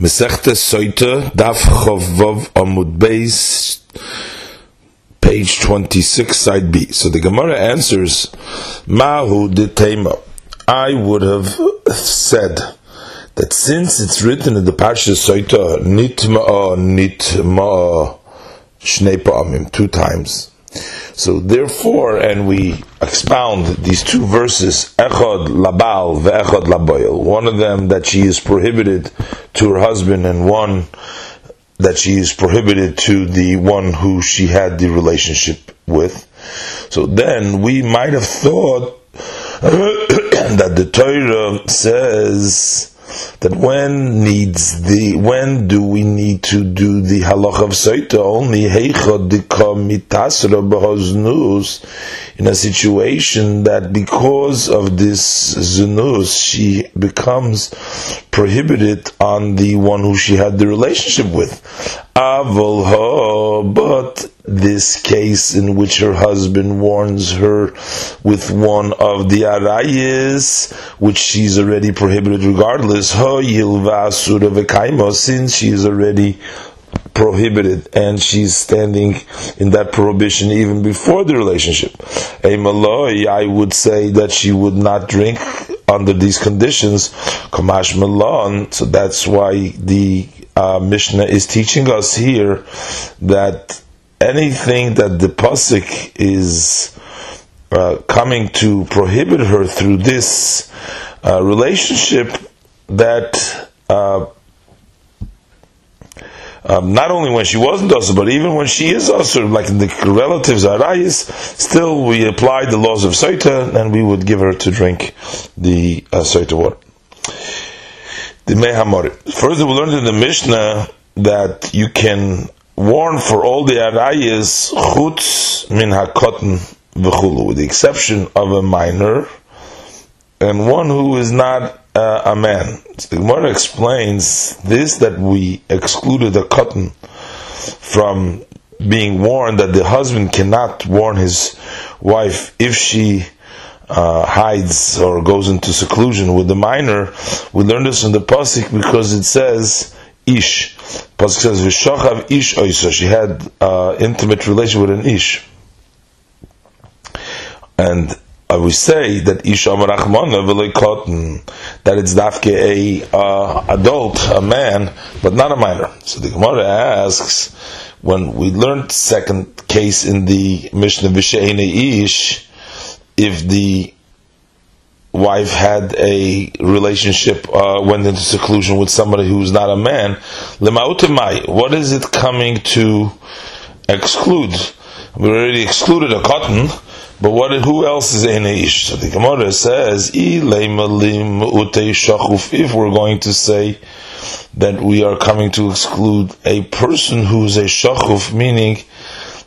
Mesechta Soita, Daf Chavvav Amud Beis, page 26, side B. So the Gemara answers, Mahu Ditema. I would have said that since it's written in the Parsha Soita, Nitma'a, Nitma'a, Shnei Pa'amim, two times. So therefore, and we expound these two verses, Echad Labal ve'Echad Laboil. One of them that she is prohibited to her husband, and one that she is prohibited to the one who she had the relationship with. So then we might have thought that the Torah says that when needs the when do we need to do the halach of soita only in a situation that because of this znus she becomes prohibited on the one who she had the relationship with. But this case in which her husband warns her with one of the arayis, which she's already prohibited regardless, since she is already prohibited and she's standing in that prohibition even before the relationship. A maloi, I would say that she would not drink under these conditions. Kamash malon, so that's why the uh, Mishnah is teaching us here that anything that the pasuk is uh, coming to prohibit her through this uh, relationship, that uh, um, not only when she wasn't also, but even when she is also, like the relatives Arayis, still we apply the laws of Saita and we would give her to drink the uh, Saita water. The Mehamori. Further, we learned in the Mishnah that you can warn for all the Arayis chutz min hakotten v'chulu, with the exception of a minor and one who is not uh, a man. The Gemara explains this that we excluded the cotton from being warned that the husband cannot warn his wife if she uh, hides or goes into seclusion with the minor. We learned this in the pasuk because it says ish. Pasuk says v'shachav ish oisa. She had uh, intimate relation with an ish, and I would say that Isha Marachmana cotton that it's dafke a uh, adult, a man, but not a minor. So the Gemara asks, when we learned second case in the Mishnah Vishaina Ish, if the wife had a relationship, uh, went into seclusion with somebody who's not a man, what is it coming to exclude? We already excluded a cotton but what? Who else is in ish? So the Gemara says, If we're going to say that we are coming to exclude a person who is a shachuf, meaning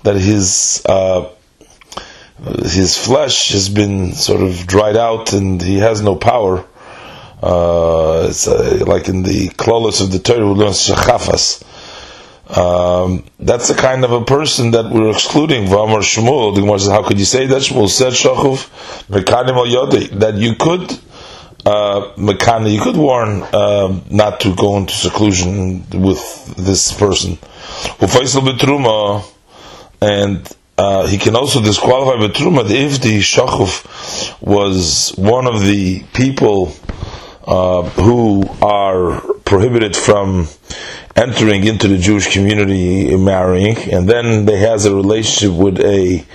that his uh, his flesh has been sort of dried out and he has no power. Uh, it's uh, like in the klolos of the Torah, we learn shachafas um, that's the kind of a person that we're excluding. V'amar Shmuel, the Gemara says, how could you say that? Shmuel said, Shachuf, Mekanim Yodi, that you could, uh, you could warn uh, not to go into seclusion with this person. Ufaisal betruma, and uh, he can also disqualify betruma if the Shachuf was one of the people uh, who are prohibited from entering into the Jewish community marrying, and then they has a relationship with a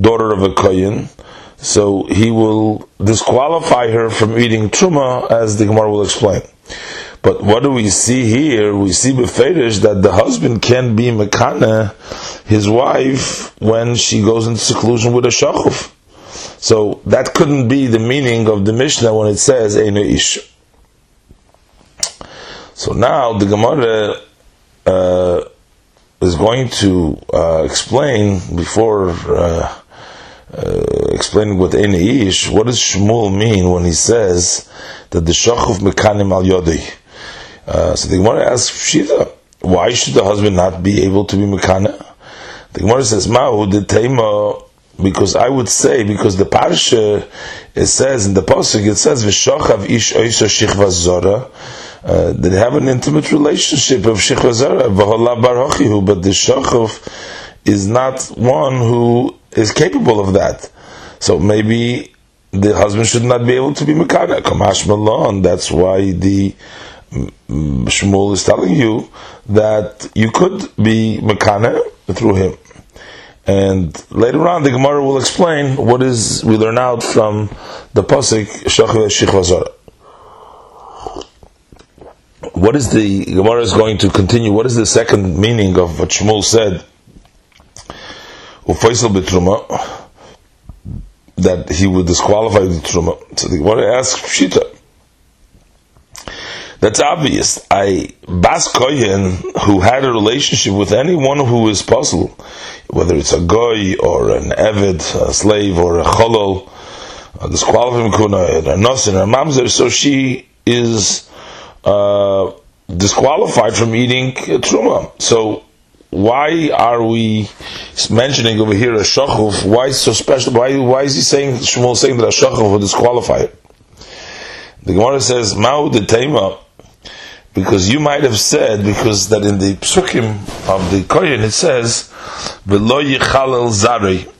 daughter of a kohen, so he will disqualify her from eating truma, as the Gemara will explain. But what do we see here? We see beferish that the husband can be mekana his wife when she goes into seclusion with a shachuf. So that couldn't be the meaning of the Mishnah when it says Eino Ish. So now the Gemara uh, is going to uh, explain before uh, uh explaining what Ish, what does Shmuel mean when he says that the Shachuf Mekanim al Yodi? Uh, so the Gemara asks Shita, why should the husband not be able to be Mekana? The Gemara says, Ma'u the Tema, because I would say, because the Parsha, it says in the Pasuk, it says, V'shachav ish oisa shichva zora, uh, they have an intimate relationship of Shechvazara, but the Shachuf is not one who is capable of that. So maybe the husband should not be able to be Mekana. Kamash Malon, that's why the Shmuel is telling you that you could be Mekana through him. And later on, the Gemara will explain what is we learn out from the pasuk Shachve What is the Gemara is going to continue? What is the second meaning of what Shmuel said? That he would disqualify the truma. So the Gemara asks Pshita. That's obvious. I Bas Kohen, who had a relationship with anyone who is puzzled, whether it's a goy or an eved, a slave or a cholol, a disqualified kuna, a nosin, a mamzer, so she is uh, disqualified from eating truma. So why are we mentioning over here a shachuf? Why is so special? Why why is he saying Shmuel saying that a shachuf will disqualify it? The Gemara says, "Ma'u de tema." Because you might have said, because that in the psukim of the Kohen it says, "V'lo yichalel zari."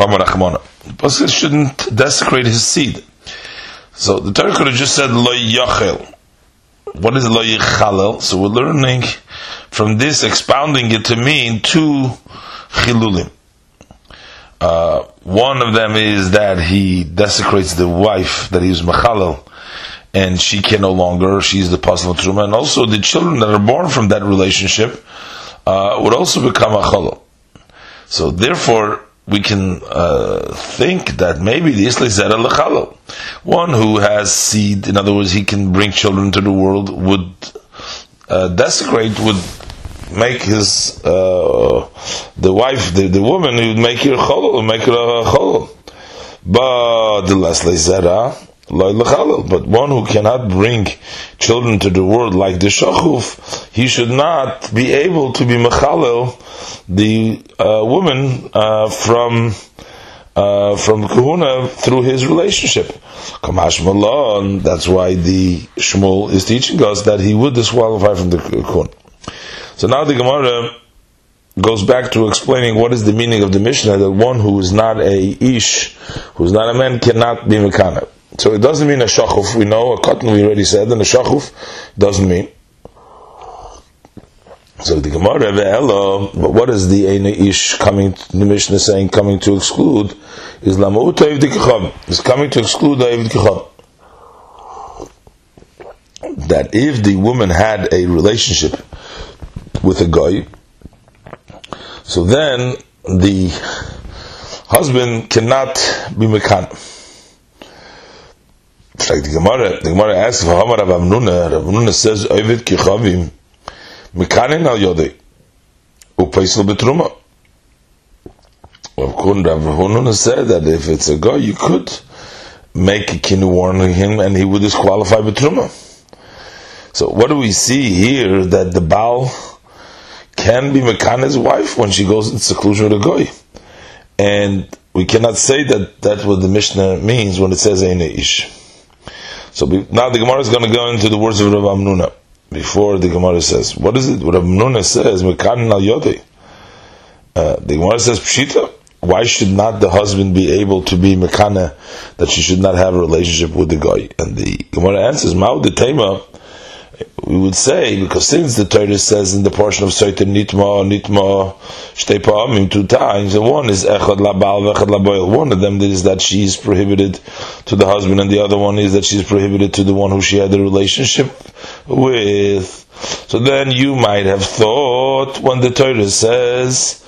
Pasuk shouldn't desecrate his seed. So the Torah could have just said lo yachel. What is lo yichalel? So we're learning from this, expounding it to mean two chilulim. Uh, one of them is that he desecrates the wife that he he's machalel and she can no longer, she's the puzzle truma, and also the children that are born from that relationship uh, would also become a chalal. So therefore, we can uh, think that maybe the Isla Zera Lechalal, one who has seed, in other words, he can bring children to the world, would uh, desecrate, would make his uh, the wife, the, the woman, he would make her chalal, make her a chalal. But the Leslie Zera, but one who cannot bring children to the world like the shachuf, he should not be able to be mechalel the uh, woman uh, from uh, from kahuna through his relationship. Kamash Malon, that's why the Shmuel is teaching us that he would disqualify from the kahuna. So now the Gemara goes back to explaining what is the meaning of the Mishnah that one who is not a ish, who is not a man, cannot be mekana. So it doesn't mean a shachuf. We know a cotton we already said, and a shachuf doesn't mean. So the Gemara ve'elo, but what is the Eina Ish coming, the Mishnah saying coming to exclude, is Lamut Evdikacham, is coming to exclude the Evdikacham. That if the woman had a relationship with a goy, so then the husband cannot be Mekan. Like the Gemara, the Gemara asks, "V'hamar Rav Amnuna." Rav Amnuna says, "Ovid kichavim mekanin al yodei upeisel betruma." Rav Amnuna said that if it's a goy, you could make a kinu warning him, and he would disqualify betruma. So, what do we see here? That the Baal can be Mekana's wife when she goes in seclusion with a goy, and we cannot say that that's what the Mishnah means when it says Eine Ish. So now the Gemara is going to go into the words of Rav Amnuna. Before the Gemara says, what is it? What Rav Amnuna says, Mekanin al Yodei. Uh, the Gemara says, Pshita. Why should not the husband be able to be Mekana, that she should not have a relationship with the goy? And the Gemara answers, de Tema, we would say, because since the Torah says in the portion of Soiter Nitma, Nitma, Shtei Pa'amim, two times, and one is Echad Labal, Echad Laboil. One of them is that she is prohibited to the husband, and the other one is that she is prohibited to the one who she had a relationship with. So then you might have thought, when the Torah says,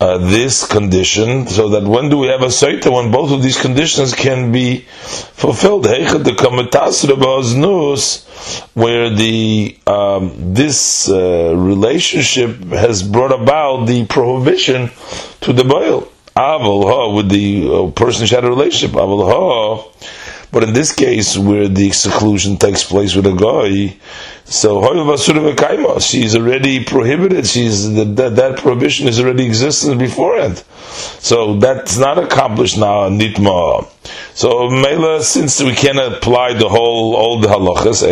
uh, this condition, so that when do we have a Saita when both of these conditions can be fulfilled? Where the um, this uh, relationship has brought about the prohibition to the boil. Aval ha with the uh, person she had a relationship. Aval ha But in this case, where the seclusion takes place with a goy, so she's already prohibited. She's that, that prohibition is already existing beforehand. So that's not accomplished now. Nitma. So Mela, since we can apply the whole old halachas,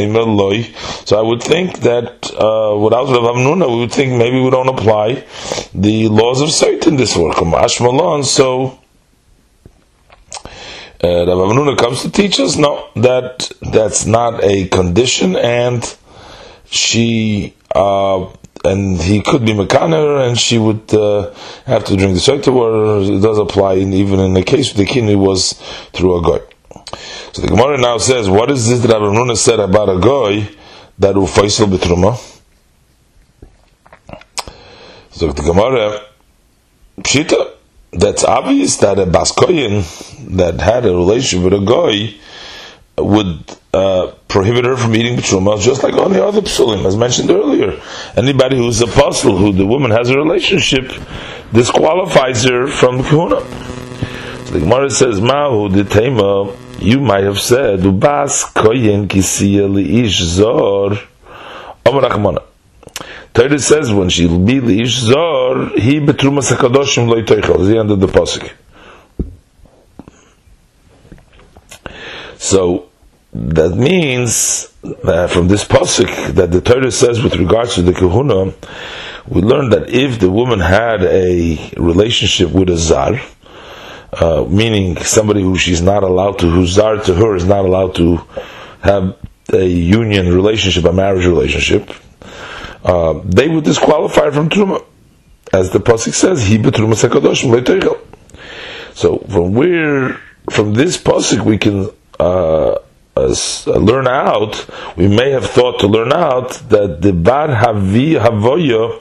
so I would think that uh, without Rav Hamnuna, we would think maybe we don't apply the laws of Satan this work. So uh, Rav Hamnuna comes to teach us, no, that that's not a condition, and she uh, and he could be mekaner, and she would uh, have to drink the soita water. It does apply in, even in the case where the kidney was through a goy. So the Gemara now says, what is this that Rav Hamnuna said about a goy that will faisal betruma? So the Gemara, pshita that's obvious that a Baskoyan that had a relationship with a goy would uh, prohibit her from eating truma, just like all the other psulim, as mentioned earlier. Anybody who's a apostle, who the woman has a relationship, disqualifies her from the kahuna. So the Gemara says, "Mahu tema." You might have said, "Ubas koyen kisiya liish zor." Amar Torah says when she be liish zor, he betrumas hakadoshim loy toichel. The end of the pasuk. So that means that from this pasuk that the Torah says with regards to the kahuna, we learn that if the woman had a relationship with a zar, uh, meaning somebody who she's not allowed to, who's zar to her is not allowed to have a union relationship, a marriage relationship, uh, they would disqualify from truma, as the pasuk says, "He betruma sekadoshim So from where, from this pasuk, we can uh, uh, learn out. We may have thought to learn out that the bar havi havoya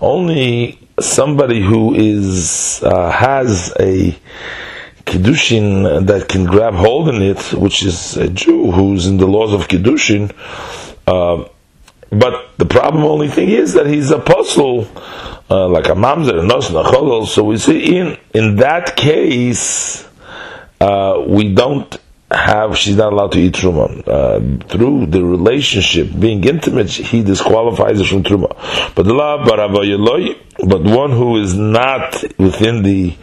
only somebody who is uh, has a kiddushin that can grab hold in it, which is a Jew who's in the laws of kiddushin. Uh, but the problem, only thing is that he's a apostle, uh, like a mamzer, nos nacholol. So we see in in that case, uh, we don't have. She's not allowed to eat truma uh, through the relationship being intimate. He disqualifies her from truma. But but one who is not within the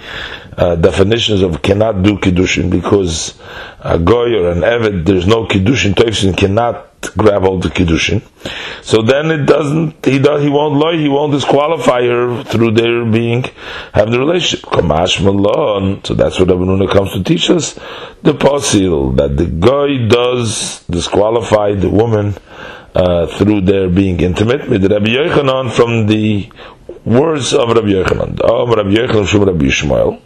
uh, definitions of cannot do kiddushin because a goy or an eved, there's no kiddushin. Toifsin cannot grab hold of kiddushin. So then it doesn't. He does. He won't lie. He won't disqualify her through their being having the relationship. Kamash malon. So that's what Abinuna comes to teach us. The posil that the goy does disqualify the woman uh, through their being intimate. With Rabbi Yochanan from the words of Rabbi Yochanan. Um, Rabbi Yochanan from Rabbi Yishmael.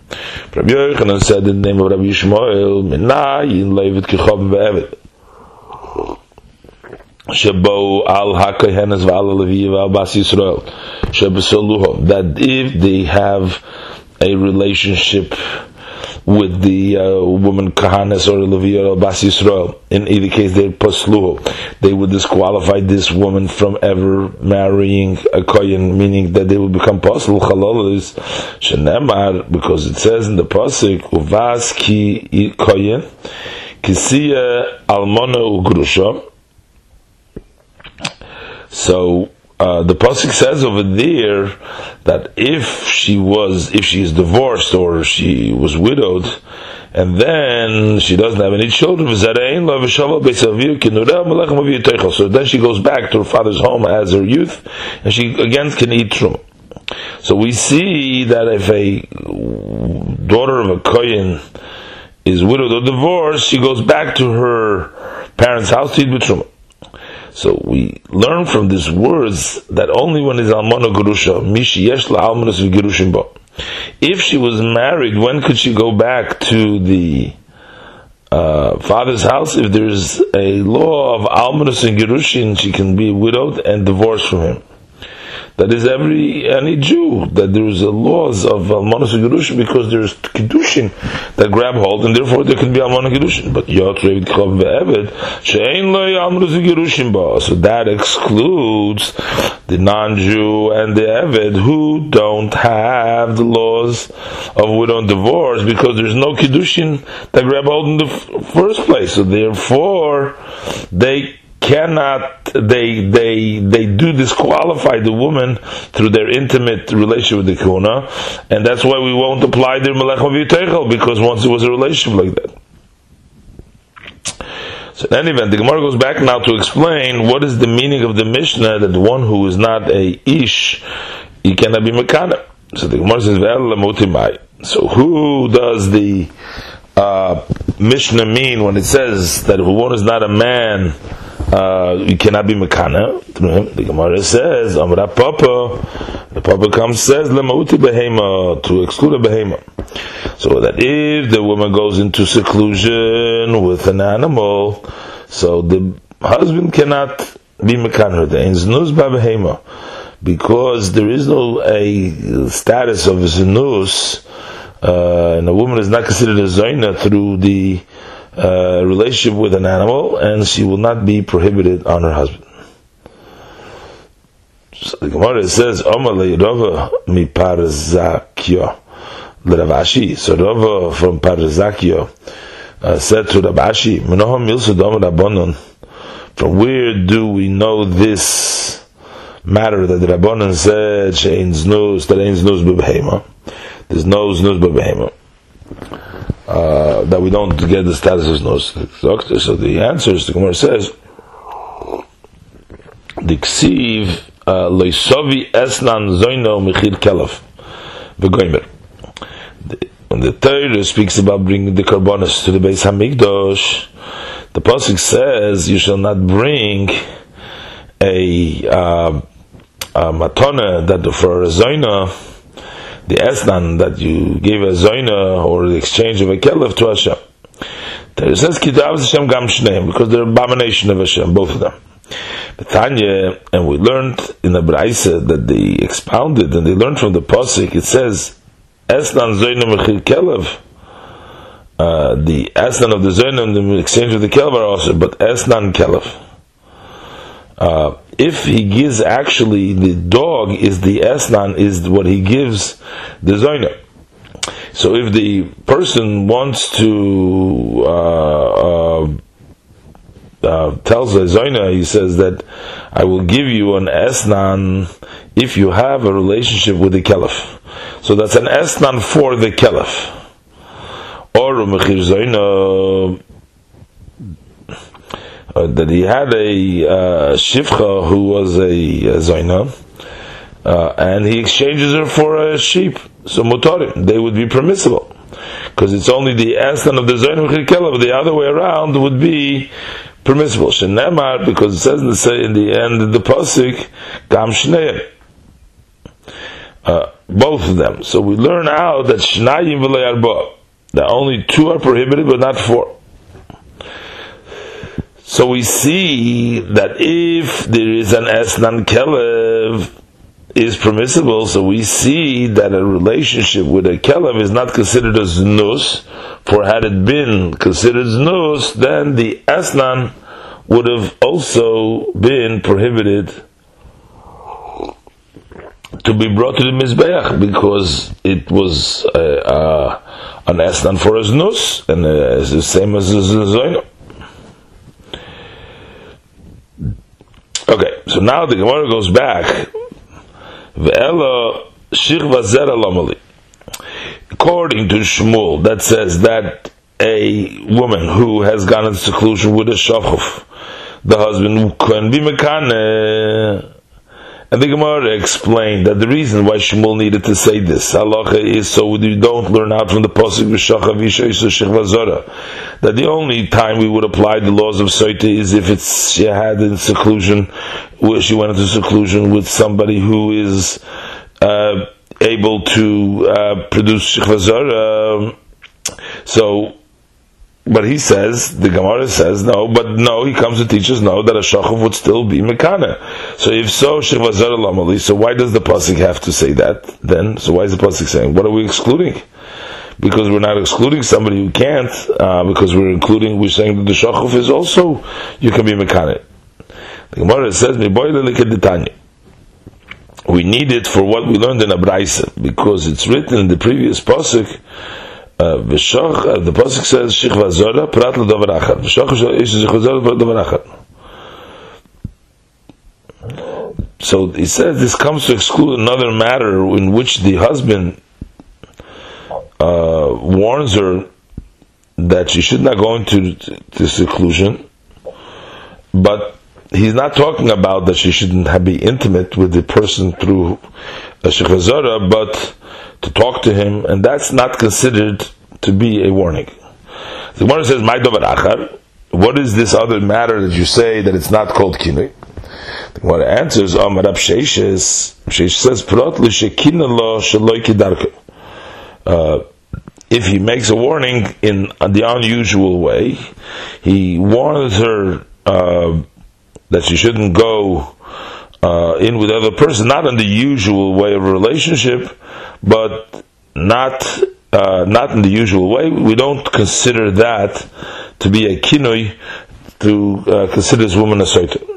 Rabbi Yochanan said in the name of Rabbi Yishmael, Minayin levet kichov ve'evet. Al v'al Yisrael. That if they have a relationship with the uh, woman Kahanes or Levi or Bas Yisrael. In either case, they posluho. They would disqualify this woman from ever marrying a kohen, meaning that they would become poslu chalolis shenemar, because it says in the pasuk uvas ki kohen kisiya almona ugrusha. So uh, the pasuk says over there that if she was, if she is divorced or she was widowed, and then she doesn't have any children, so then she goes back to her father's home as her youth, and she again can eat truma. So we see that if a daughter of a kohen is widowed or divorced, she goes back to her parents' house to eat truma. So we learn from these words that only when is almana gerusha, mishi yesh almanas v'gerushin bo. If she was married, when could she go back to the uh, father's house? If there's a law of almanas and gerushin, she can be widowed and divorced from him. That is every any Jew that there is a laws of almanas gedushin because there is kedushin that grab hold and therefore there can be almanas gedushin. But yotrev chav ve'eved she'ein lo almanas gedushin ba. So that excludes the non-Jew and the eved who don't have the laws of widow and divorce because there's no kedushin that grab hold in the f- first place. So therefore they cannot they they they do disqualify the woman through their intimate relationship with the kuna, and that's why we won't apply their melech because once it was a relationship like that. So in any event, the Gemara goes back now to explain what is the meaning of the Mishnah that one who is not a ish, he cannot be mekana. So the Gemara says, So who does the uh, Mishnah mean when it says that one is not a man? Uh, you cannot be mekana him. The Gemara says, Amra Papa, the Papa comes says, Lemauti behema, to exclude a behema. So that if the woman goes into seclusion with an animal, so the husband cannot be mekana, the znuz behema, because there is no a status of znuz, uh, and a woman is not considered a zaina through the uh, relationship with an animal, and she will not be prohibited on her husband. So the Gemara says, "Omar Rava mi Parzakyo." Rav Ashi, so Rava from Parzakyo uh, said to Rav Ashi, "Menoham milsudom Rabbanon." From where do we know this matter that the Rabbanon said she'ain znus, that ain't znus? There's no znus b'behema uh, that we don't get the status of nos. So the answer is the Gemara says the ksiv uh, leisovi esnan zoino mechir kelaf v'goimer. When the Torah speaks about bringing the karbonis to the base Hamikdash, the pasuk says you shall not bring a, uh, a matona that for a zoina the esnan that you gave a zoina or the exchange of a kelef to Hashem. There says kitav Hashem gam shneim because they're abomination of Hashem, both of them. Tanya, and we learned in the Braisa that they expounded and they learned from the pasuk. It says esnan zoina mechil kelev. Uh, the esnan of the zoina and the exchange of the kelev are also, but esnan kelev. Uh, if he gives actually the dog is the esnan is what he gives the zoina. So if the person wants to uh, uh, uh, tells the zoina, he says that I will give you an esnan if you have a relationship with the kelef. So that's an esnan for the kelef. Or mechir zoina uh, that he had a uh, shivcha who was a, a uh, and he exchanges her for a sheep. So mutarim, they would be permissible. Because it's only the aslan of the zaina but the other way around would be permissible. Shenemar, because it says in the, in the end of the pasuk, gam shneim. Uh, both of them. So we learn out that shnayim v'lei that only two are prohibited, but not four. So we see that if there is an esnan kelev is permissible, so we see that a relationship with a kelev is not considered as nus, for had it been considered nus, then the esnan would have also been prohibited to be brought to the mizbeach because it was uh, uh, an esnan for a nus and uh, the same as a zoino. Okay, so now the Gemara goes back. According to Shmuel, that says that a woman who has gone into seclusion with a shachuf, the husband can be mekane and the Gemara explained that the reason why Shmuel needed to say this halacha is so we don't learn out from the pasuk that the only time we would apply the laws of Soita is if it's she had in seclusion, where she went into seclusion with somebody who is uh, able to uh, produce shechvazara. So but he says, the Gemara says, no, but no, he comes to teach us, no, that a shachuf would still be mekana. So if so, shivazar lamali, so why does the pasuk have to say that then? So why is the pasuk saying, what are we excluding? Because we're not excluding somebody who can't, uh, because we're including, we're saying that the shachuf is also, you can be mekana. The Gemara says, we need it for what we learned in Abraisa, because it's written in the previous pasuk, uh, uh, the pasuk says, shich v'azora, prat l'dover achar. V'shach ish shich v'azora, l'dover achar. So he says this comes to exclude another matter in which the husband uh, warns her that she should not go into to seclusion, but he's not talking about that she shouldn't be intimate with the person through a shechazara, but to talk to him, and that's not considered to be a warning. The Gemara says, "My dover achar." What is this other matter that you say that it's not called kinui? The Gemara answers, "Amar Rab Sheishes." Sheish says, "Prot lo shaloi uh, If he makes a warning in the unusual way, he warns her uh, that she shouldn't go uh, in with other person, not in the usual way of relationship, but not uh, not in the usual way. We don't consider that to be a kinoi to uh, consider this woman a certain.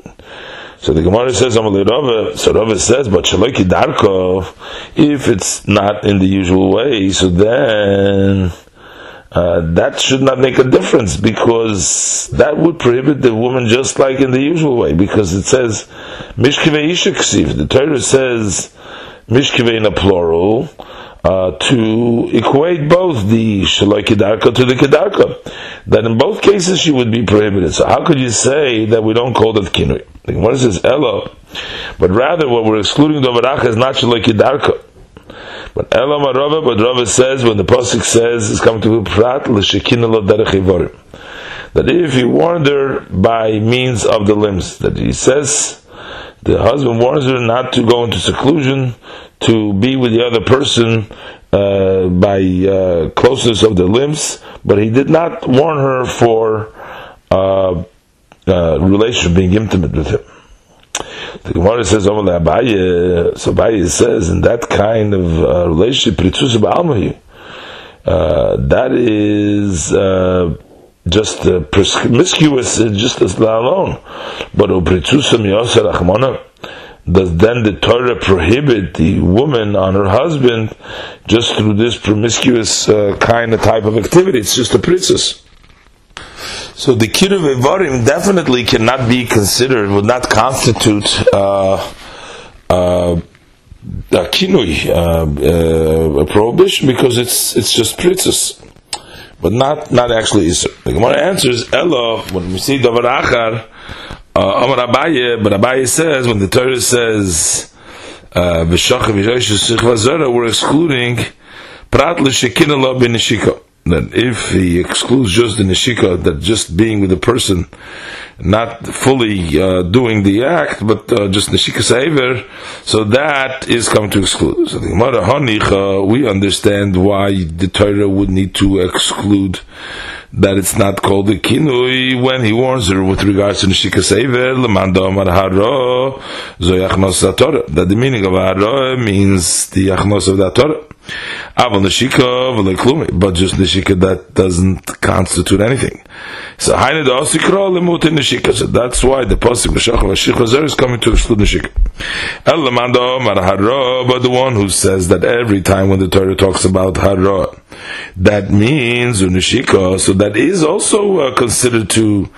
So the Gemara says, so Rava says, but Shaloki Darkov, if it's not in the usual way, so then uh, that should not make a difference because that would prohibit the woman just like in the usual way because it says Mishkeve Ishaksiv. The Torah says Mishkeve in a plural uh, to equate both the Shaloi Kedarka to the Kedarka. That in both cases she would be prohibited. So how could you say that we don't call that Kinui? What is this Elo? But rather what we're excluding Dovaracha is not Shaloi Kedarka. But Elo Marava, but Rava says when the Pasuk says it's coming to be Prat L'Shekina Lo Derech that if he warned her by means of the limbs, that he says the husband warns her not to go into seclusion, to be with the other person uh, by uh, closeness of the limbs, but he did not warn her for uh, uh relationship, being intimate with him. The Gemara says, "Oh, Abaye." So Abaye says, in that kind of uh, relationship, uh, that is uh, just uh, promiscuous, just as alone. But does then the Torah prohibit the woman on her husband just through this promiscuous uh, kind of type of activity? It's just a pritzus. So the kiruv evarim definitely cannot be considered, would not constitute uh, uh, a kinui, uh, uh, a prohibition, because it's it's just pritzus, but not not actually Isser. The Gemara answers Elo when we see davar achar. Uh, Amar Abaye, but Abaye says when the Torah says uh, we're excluding prat l'shekina lo b'nishika that if he excludes just the nishika, that just being with the person, not fully uh, doing the act, but uh, just nishika saver, so that is coming to exclude. So the Gemara Hanicha, we understand why the Torah would need to exclude that it's not called the kinui when he warns her with regards to nishika sever lemanda amar haro zoyachnos Torah. That the meaning of haro means the yachnos of that Torah. Aval nishika but just nishika that doesn't constitute anything. So hainu da osikra lemut nishika. So that's why the pasuk b'shach v'shich is coming to exclude nishika. El lemanda amar haro, but the one who says that every time when the Torah talks about haro, that means unishika. So that is also uh, considered to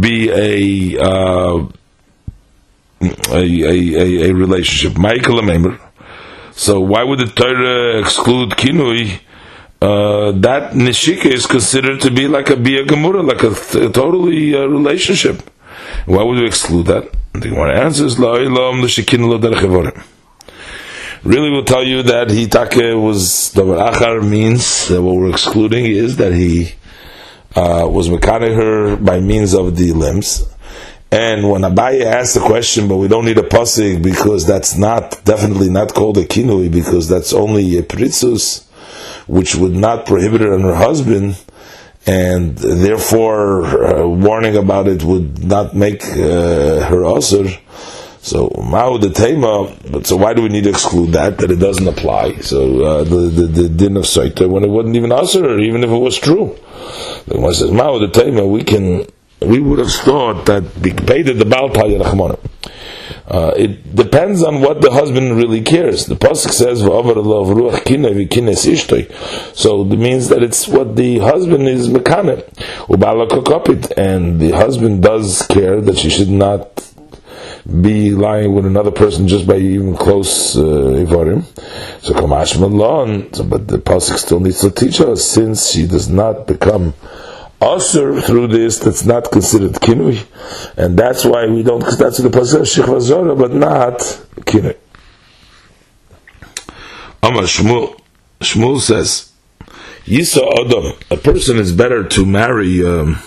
be a, uh, a, a, a, relationship. Michael Amemer. So why would the Torah exclude kinui? Uh, that nishika is considered to be like a bia gemura, like a, th- a totally uh, relationship. Why would we exclude that? The Gemara answers, La ilam l'shikin lo Really will tell you that he hitake was, the achar means, that what we're excluding is that he uh, was mechanic her by means of the limbs. And when Abaye asked the question, but we don't need a pasig because that's not definitely not called a kinui because that's only a pritzus, which would not prohibit her and her husband. And therefore uh, warning about it would not make uh, her usr. So Mao the Tema, but so why do we need to exclude that? That it doesn't apply. So uh, the, the the din of Saita when it wasn't even usr, even if it was true. The one says Mao the Tema, we can we would have thought that paid the Baal uh, it depends on what the husband really cares. The pasuk says, So it means that it's what the husband is mekanim, and the husband does care that she should not be lying with another person just by even close uh, ivarim. So kamash malon. But the pasuk still needs to teach us since she does not become Usr through this that's not considered kinui, and that's why we don't. Because that's the pasuk shikva zora, but not kinui. Amar Shmuel. Shmuel says, Yisa Adam, a person is better to marry. Um,